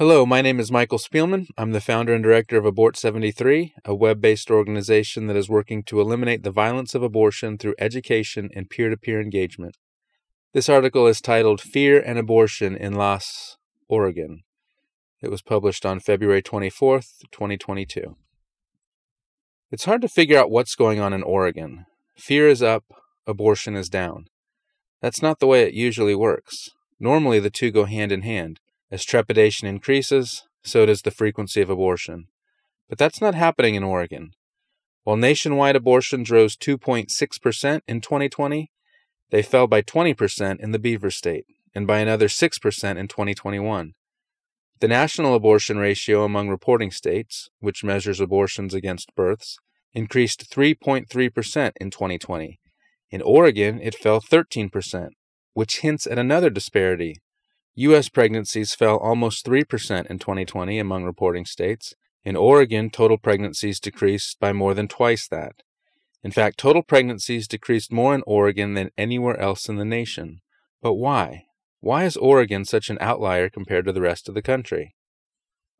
Hello, my name is Michael Spielman. I'm the founder and director of Abort 73, a web based organization that is working to eliminate the violence of abortion through education and peer to peer engagement. This article is titled Fear and Abortion in Las, Oregon. It was published on February 24th, 2022. It's hard to figure out what's going on in Oregon. Fear is up, abortion is down. That's not the way it usually works. Normally, the two go hand in hand. As trepidation increases, so does the frequency of abortion. But that's not happening in Oregon. While nationwide abortions rose 2.6% in 2020, they fell by 20% in the Beaver State and by another 6% in 2021. The national abortion ratio among reporting states, which measures abortions against births, increased 3.3% in 2020. In Oregon, it fell 13%, which hints at another disparity U.S. pregnancies fell almost 3% in 2020 among reporting states. In Oregon, total pregnancies decreased by more than twice that. In fact, total pregnancies decreased more in Oregon than anywhere else in the nation. But why? Why is Oregon such an outlier compared to the rest of the country?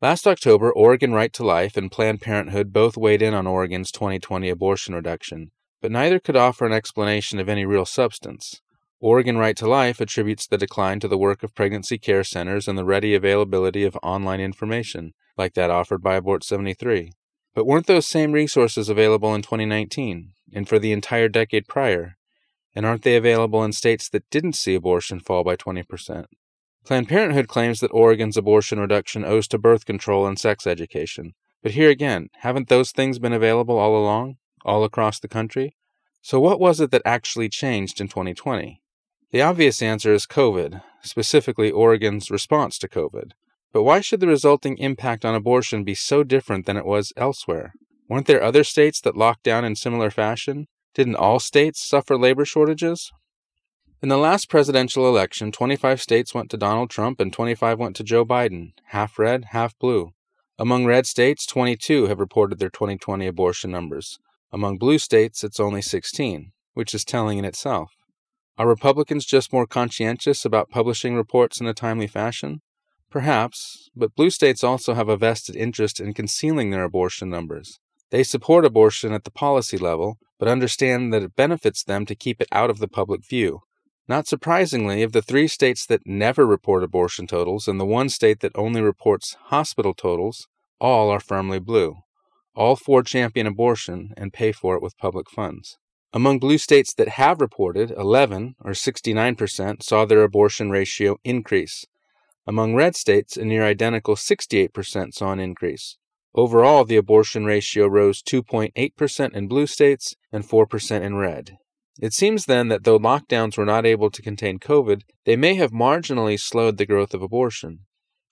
Last October, Oregon Right to Life and Planned Parenthood both weighed in on Oregon's 2020 abortion reduction, but neither could offer an explanation of any real substance. Oregon Right to Life attributes the decline to the work of pregnancy care centers and the ready availability of online information, like that offered by Abort 73. But weren't those same resources available in 2019 and for the entire decade prior? And aren't they available in states that didn't see abortion fall by 20%? Planned Parenthood claims that Oregon's abortion reduction owes to birth control and sex education. But here again, haven't those things been available all along, all across the country? So what was it that actually changed in 2020? The obvious answer is COVID, specifically Oregon's response to COVID. But why should the resulting impact on abortion be so different than it was elsewhere? Weren't there other states that locked down in similar fashion? Didn't all states suffer labor shortages? In the last presidential election, 25 states went to Donald Trump and 25 went to Joe Biden, half red, half blue. Among red states, 22 have reported their 2020 abortion numbers. Among blue states, it's only 16, which is telling in itself. Are Republicans just more conscientious about publishing reports in a timely fashion? Perhaps, but blue states also have a vested interest in concealing their abortion numbers. They support abortion at the policy level, but understand that it benefits them to keep it out of the public view. Not surprisingly, of the three states that never report abortion totals and the one state that only reports hospital totals, all are firmly blue. All four champion abortion and pay for it with public funds. Among blue states that have reported, 11, or 69%, saw their abortion ratio increase. Among red states, a near identical 68% saw an increase. Overall, the abortion ratio rose 2.8% in blue states and 4% in red. It seems then that though lockdowns were not able to contain COVID, they may have marginally slowed the growth of abortion.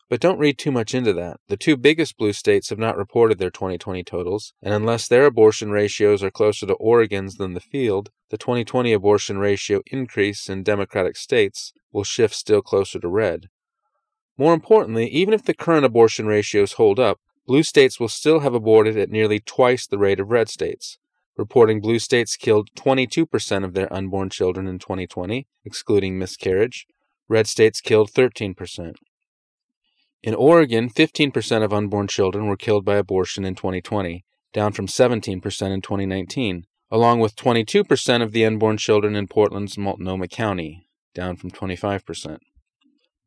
But don't read too much into that. The two biggest blue states have not reported their 2020 totals, and unless their abortion ratios are closer to Oregon's than the field, the 2020 abortion ratio increase in Democratic states will shift still closer to red. More importantly, even if the current abortion ratios hold up, blue states will still have aborted at nearly twice the rate of red states. Reporting blue states killed 22% of their unborn children in 2020, excluding miscarriage. Red states killed 13%. In Oregon, 15% of unborn children were killed by abortion in 2020, down from 17% in 2019, along with 22% of the unborn children in Portland's Multnomah County, down from 25%.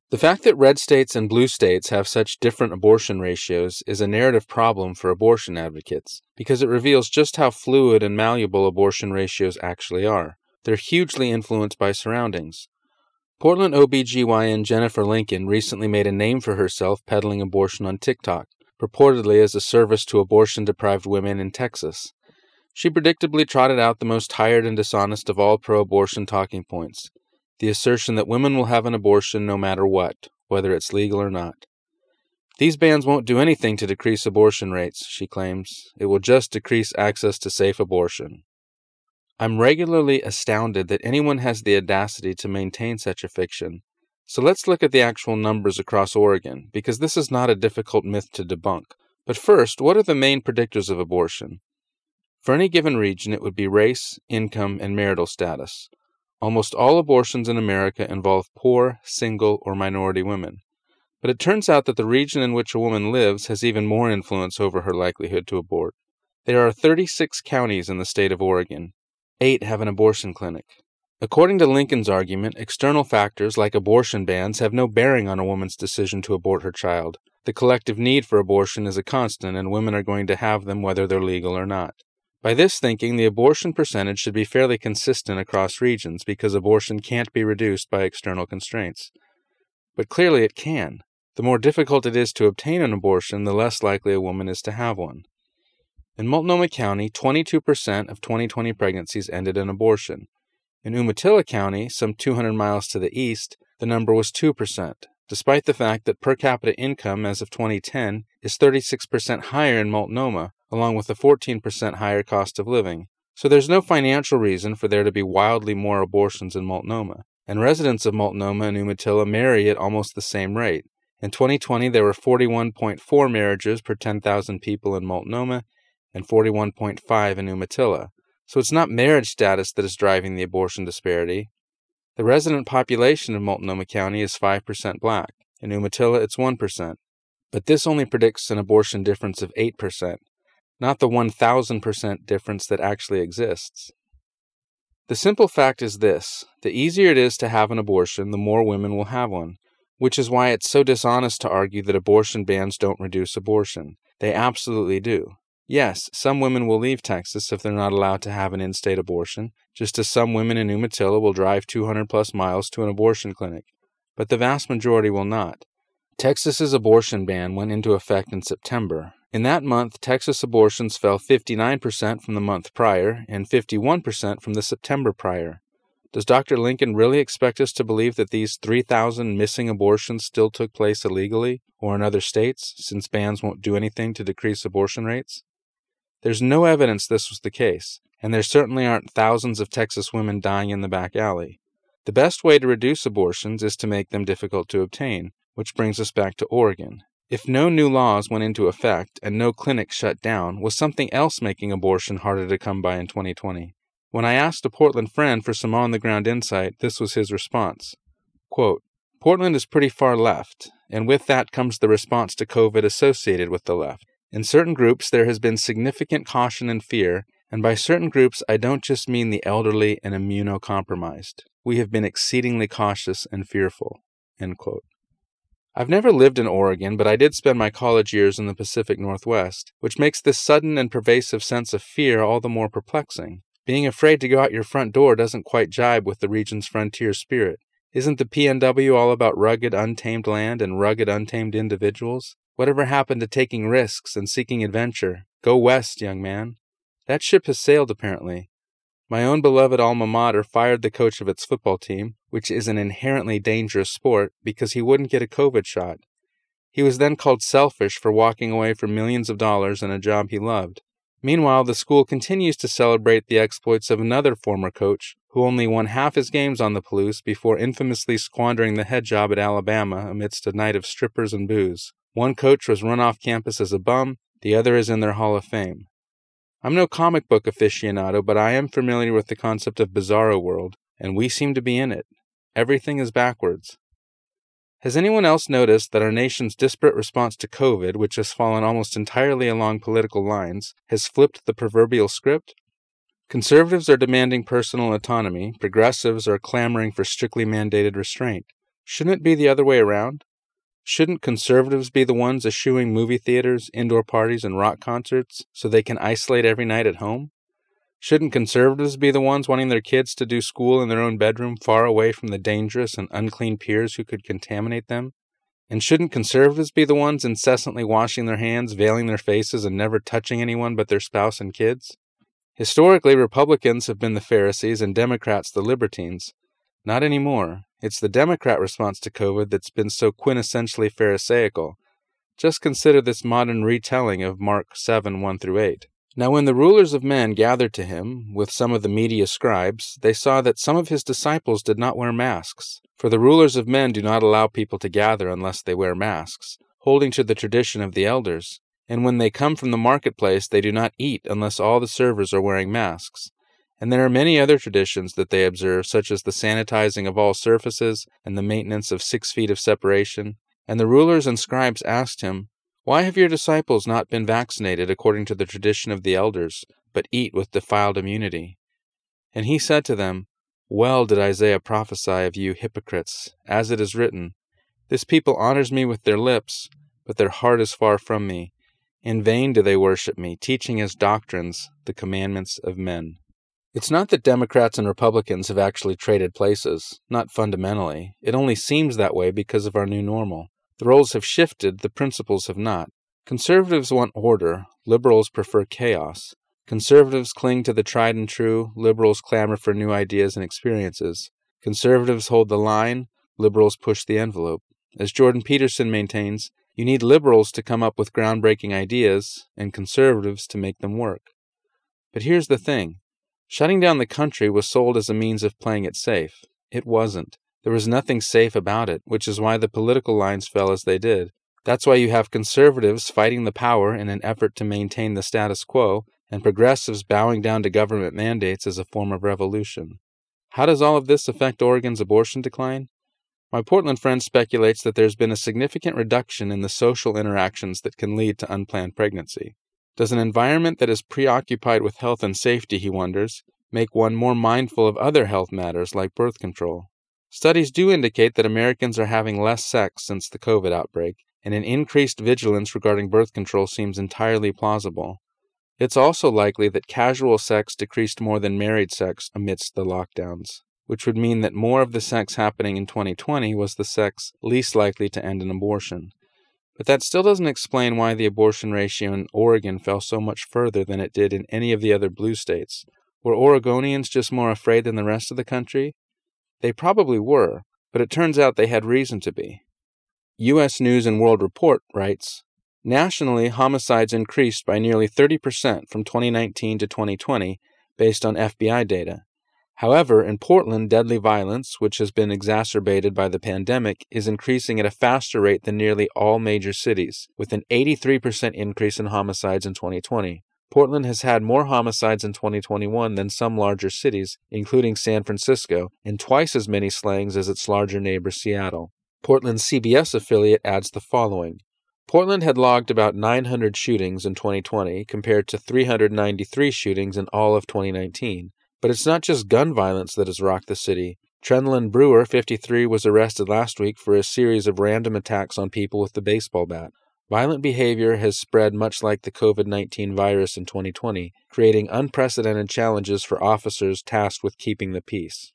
The fact that red states and blue states have such different abortion ratios is a narrative problem for abortion advocates because it reveals just how fluid and malleable abortion ratios actually are. They're hugely influenced by surroundings. Portland OBGYN Jennifer Lincoln recently made a name for herself peddling abortion on TikTok, purportedly as a service to abortion deprived women in Texas. She predictably trotted out the most tired and dishonest of all pro abortion talking points the assertion that women will have an abortion no matter what, whether it's legal or not. These bans won't do anything to decrease abortion rates, she claims. It will just decrease access to safe abortion. I'm regularly astounded that anyone has the audacity to maintain such a fiction. So let's look at the actual numbers across Oregon, because this is not a difficult myth to debunk. But first, what are the main predictors of abortion? For any given region, it would be race, income, and marital status. Almost all abortions in America involve poor, single, or minority women. But it turns out that the region in which a woman lives has even more influence over her likelihood to abort. There are 36 counties in the state of Oregon. Eight have an abortion clinic. According to Lincoln's argument, external factors like abortion bans have no bearing on a woman's decision to abort her child. The collective need for abortion is a constant, and women are going to have them whether they're legal or not. By this thinking, the abortion percentage should be fairly consistent across regions because abortion can't be reduced by external constraints. But clearly it can. The more difficult it is to obtain an abortion, the less likely a woman is to have one. In Multnomah County, 22% of 2020 pregnancies ended in abortion. In Umatilla County, some 200 miles to the east, the number was 2%, despite the fact that per capita income as of 2010 is 36% higher in Multnomah, along with a 14% higher cost of living. So there's no financial reason for there to be wildly more abortions in Multnomah, and residents of Multnomah and Umatilla marry at almost the same rate. In 2020, there were 41.4 marriages per 10,000 people in Multnomah and 41.5 in Umatilla. So it's not marriage status that is driving the abortion disparity. The resident population of Multnomah County is 5% black. In Umatilla, it's 1%. But this only predicts an abortion difference of 8%, not the 1000% difference that actually exists. The simple fact is this the easier it is to have an abortion, the more women will have one, which is why it's so dishonest to argue that abortion bans don't reduce abortion. They absolutely do. Yes, some women will leave Texas if they're not allowed to have an in state abortion, just as some women in Umatilla will drive 200 plus miles to an abortion clinic. But the vast majority will not. Texas's abortion ban went into effect in September. In that month, Texas abortions fell 59% from the month prior and 51% from the September prior. Does Dr. Lincoln really expect us to believe that these 3,000 missing abortions still took place illegally or in other states, since bans won't do anything to decrease abortion rates? There's no evidence this was the case, and there certainly aren't thousands of Texas women dying in the back alley. The best way to reduce abortions is to make them difficult to obtain, which brings us back to Oregon. If no new laws went into effect and no clinics shut down, was something else making abortion harder to come by in 2020? When I asked a Portland friend for some on the ground insight, this was his response Quote, Portland is pretty far left, and with that comes the response to COVID associated with the left. In certain groups, there has been significant caution and fear, and by certain groups, I don't just mean the elderly and immunocompromised. We have been exceedingly cautious and fearful. I've never lived in Oregon, but I did spend my college years in the Pacific Northwest, which makes this sudden and pervasive sense of fear all the more perplexing. Being afraid to go out your front door doesn't quite jibe with the region's frontier spirit. Isn't the PNW all about rugged, untamed land and rugged, untamed individuals? Whatever happened to taking risks and seeking adventure? Go west, young man. That ship has sailed, apparently. My own beloved alma mater fired the coach of its football team, which is an inherently dangerous sport, because he wouldn't get a COVID shot. He was then called selfish for walking away from millions of dollars and a job he loved. Meanwhile, the school continues to celebrate the exploits of another former coach who only won half his games on the Palouse before infamously squandering the head job at Alabama amidst a night of strippers and booze. One coach was run off campus as a bum, the other is in their Hall of Fame. I'm no comic book aficionado, but I am familiar with the concept of Bizarro World, and we seem to be in it. Everything is backwards. Has anyone else noticed that our nation's disparate response to COVID, which has fallen almost entirely along political lines, has flipped the proverbial script? Conservatives are demanding personal autonomy, progressives are clamoring for strictly mandated restraint. Shouldn't it be the other way around? Shouldn't conservatives be the ones eschewing movie theaters, indoor parties, and rock concerts so they can isolate every night at home? Shouldn't conservatives be the ones wanting their kids to do school in their own bedroom far away from the dangerous and unclean peers who could contaminate them? And shouldn't conservatives be the ones incessantly washing their hands, veiling their faces, and never touching anyone but their spouse and kids? Historically, Republicans have been the Pharisees and Democrats the libertines. Not anymore. It's the Democrat response to COVID that's been so quintessentially Pharisaical. Just consider this modern retelling of Mark 7 1 through 8. Now, when the rulers of men gathered to him, with some of the media scribes, they saw that some of his disciples did not wear masks. For the rulers of men do not allow people to gather unless they wear masks, holding to the tradition of the elders. And when they come from the marketplace, they do not eat unless all the servers are wearing masks. And there are many other traditions that they observe, such as the sanitizing of all surfaces and the maintenance of six feet of separation. And the rulers and scribes asked him, Why have your disciples not been vaccinated according to the tradition of the elders, but eat with defiled immunity? And he said to them, Well did Isaiah prophesy of you hypocrites, as it is written, This people honors me with their lips, but their heart is far from me. In vain do they worship me, teaching as doctrines the commandments of men. It's not that Democrats and Republicans have actually traded places, not fundamentally. It only seems that way because of our new normal. The roles have shifted, the principles have not. Conservatives want order, liberals prefer chaos. Conservatives cling to the tried and true, liberals clamor for new ideas and experiences. Conservatives hold the line, liberals push the envelope. As Jordan Peterson maintains, you need liberals to come up with groundbreaking ideas and conservatives to make them work. But here's the thing Shutting down the country was sold as a means of playing it safe. It wasn't. There was nothing safe about it, which is why the political lines fell as they did. That's why you have conservatives fighting the power in an effort to maintain the status quo, and progressives bowing down to government mandates as a form of revolution. How does all of this affect Oregon's abortion decline? My Portland friend speculates that there's been a significant reduction in the social interactions that can lead to unplanned pregnancy. Does an environment that is preoccupied with health and safety, he wonders, make one more mindful of other health matters like birth control? Studies do indicate that Americans are having less sex since the COVID outbreak, and an increased vigilance regarding birth control seems entirely plausible. It's also likely that casual sex decreased more than married sex amidst the lockdowns, which would mean that more of the sex happening in 2020 was the sex least likely to end in abortion. But that still doesn't explain why the abortion ratio in Oregon fell so much further than it did in any of the other blue states. Were Oregonians just more afraid than the rest of the country? They probably were, but it turns out they had reason to be. U.S. News and World Report writes Nationally, homicides increased by nearly 30% from 2019 to 2020 based on FBI data. However, in Portland, deadly violence, which has been exacerbated by the pandemic, is increasing at a faster rate than nearly all major cities, with an 83% increase in homicides in 2020. Portland has had more homicides in 2021 than some larger cities, including San Francisco, and twice as many slayings as its larger neighbor Seattle. Portland's CBS affiliate adds the following Portland had logged about 900 shootings in 2020 compared to 393 shootings in all of 2019. But it's not just gun violence that has rocked the city. Trenlin Brewer, 53, was arrested last week for a series of random attacks on people with the baseball bat. Violent behavior has spread much like the COVID 19 virus in 2020, creating unprecedented challenges for officers tasked with keeping the peace.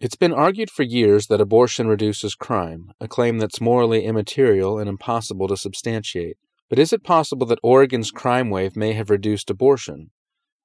It's been argued for years that abortion reduces crime, a claim that's morally immaterial and impossible to substantiate. But is it possible that Oregon's crime wave may have reduced abortion?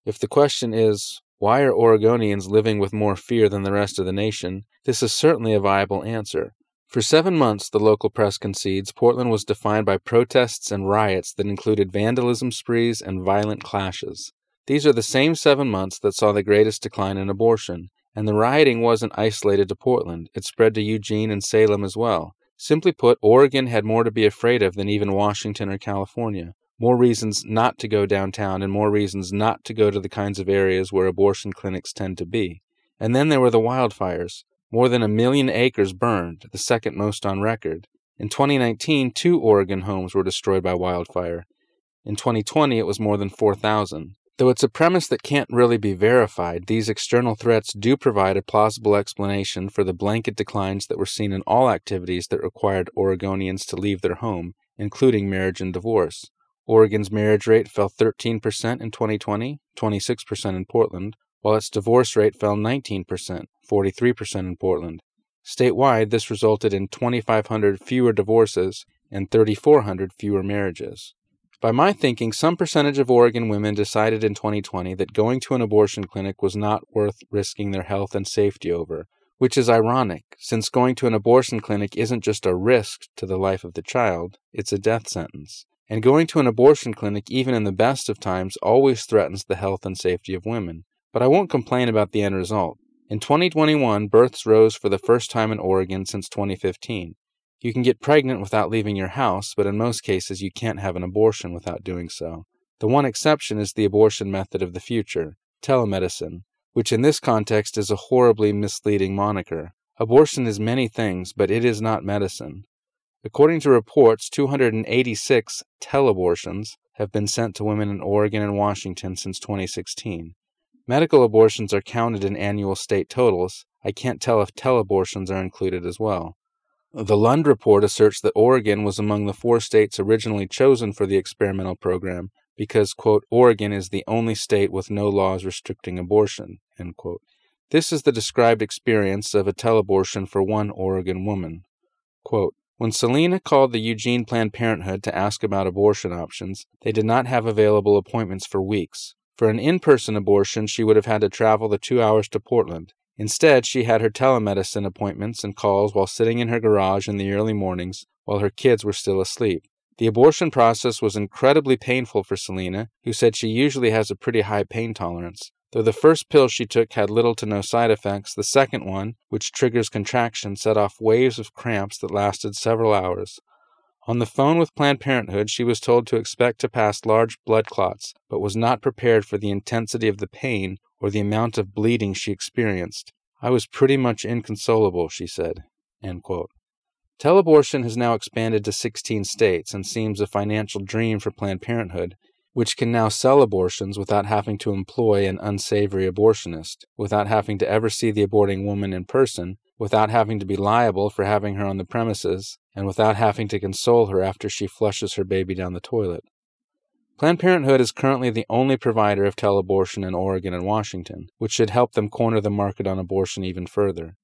If the question is, why are Oregonians living with more fear than the rest of the nation? This is certainly a viable answer. For seven months, the local press concedes, Portland was defined by protests and riots that included vandalism sprees and violent clashes. These are the same seven months that saw the greatest decline in abortion, and the rioting wasn't isolated to Portland, it spread to Eugene and Salem as well. Simply put, Oregon had more to be afraid of than even Washington or California more reasons not to go downtown and more reasons not to go to the kinds of areas where abortion clinics tend to be. And then there were the wildfires. More than a million acres burned, the second most on record. In 2019, two Oregon homes were destroyed by wildfire. In 2020, it was more than 4,000. Though it's a premise that can't really be verified, these external threats do provide a plausible explanation for the blanket declines that were seen in all activities that required Oregonians to leave their home, including marriage and divorce. Oregon's marriage rate fell 13% in 2020, 26% in Portland, while its divorce rate fell 19%, 43% in Portland. Statewide, this resulted in 2,500 fewer divorces and 3,400 fewer marriages. By my thinking, some percentage of Oregon women decided in 2020 that going to an abortion clinic was not worth risking their health and safety over, which is ironic, since going to an abortion clinic isn't just a risk to the life of the child, it's a death sentence. And going to an abortion clinic, even in the best of times, always threatens the health and safety of women. But I won't complain about the end result. In 2021, births rose for the first time in Oregon since 2015. You can get pregnant without leaving your house, but in most cases, you can't have an abortion without doing so. The one exception is the abortion method of the future, telemedicine, which in this context is a horribly misleading moniker. Abortion is many things, but it is not medicine. According to reports, 286 teleabortions have been sent to women in Oregon and Washington since 2016. Medical abortions are counted in annual state totals. I can't tell if teleabortions are included as well. The Lund report asserts that Oregon was among the four states originally chosen for the experimental program because, quote, Oregon is the only state with no laws restricting abortion, end quote. This is the described experience of a teleabortion for one Oregon woman. Quote, when Selena called the Eugene Planned Parenthood to ask about abortion options, they did not have available appointments for weeks. For an in person abortion, she would have had to travel the two hours to Portland. Instead, she had her telemedicine appointments and calls while sitting in her garage in the early mornings while her kids were still asleep. The abortion process was incredibly painful for Selena, who said she usually has a pretty high pain tolerance. Though the first pill she took had little to no side effects, the second one, which triggers contraction, set off waves of cramps that lasted several hours. On the phone with Planned Parenthood, she was told to expect to pass large blood clots, but was not prepared for the intensity of the pain or the amount of bleeding she experienced. I was pretty much inconsolable, she said. Teleabortion has now expanded to 16 states and seems a financial dream for Planned Parenthood, which can now sell abortions without having to employ an unsavory abortionist, without having to ever see the aborting woman in person, without having to be liable for having her on the premises, and without having to console her after she flushes her baby down the toilet. Planned Parenthood is currently the only provider of teleabortion in Oregon and Washington, which should help them corner the market on abortion even further.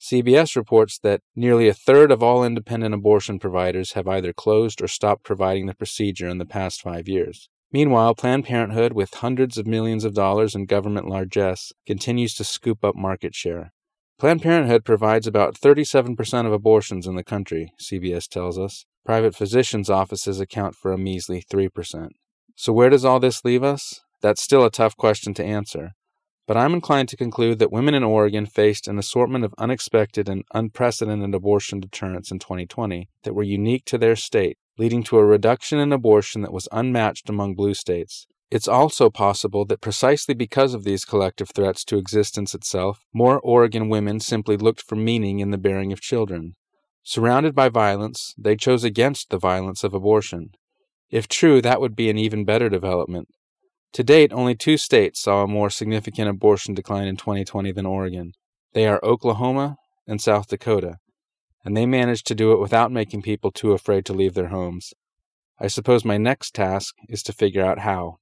CBS reports that nearly a third of all independent abortion providers have either closed or stopped providing the procedure in the past five years. Meanwhile, Planned Parenthood, with hundreds of millions of dollars in government largesse, continues to scoop up market share. Planned Parenthood provides about 37% of abortions in the country, CBS tells us. Private physicians' offices account for a measly 3%. So, where does all this leave us? That's still a tough question to answer. But I'm inclined to conclude that women in Oregon faced an assortment of unexpected and unprecedented abortion deterrents in 2020 that were unique to their state, leading to a reduction in abortion that was unmatched among blue states. It's also possible that precisely because of these collective threats to existence itself, more Oregon women simply looked for meaning in the bearing of children. Surrounded by violence, they chose against the violence of abortion. If true, that would be an even better development. To date, only two states saw a more significant abortion decline in 2020 than Oregon. They are Oklahoma and South Dakota, and they managed to do it without making people too afraid to leave their homes. I suppose my next task is to figure out how.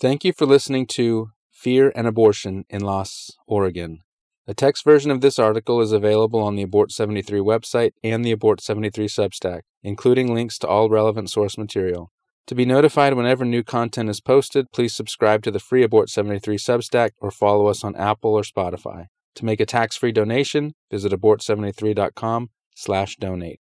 Thank you for listening to Fear and Abortion in Las, Oregon. The text version of this article is available on the Abort 73 website and the Abort 73 Substack, including links to all relevant source material. To be notified whenever new content is posted, please subscribe to the free Abort 73 Substack or follow us on Apple or Spotify. To make a tax-free donation, visit abort73.com/donate.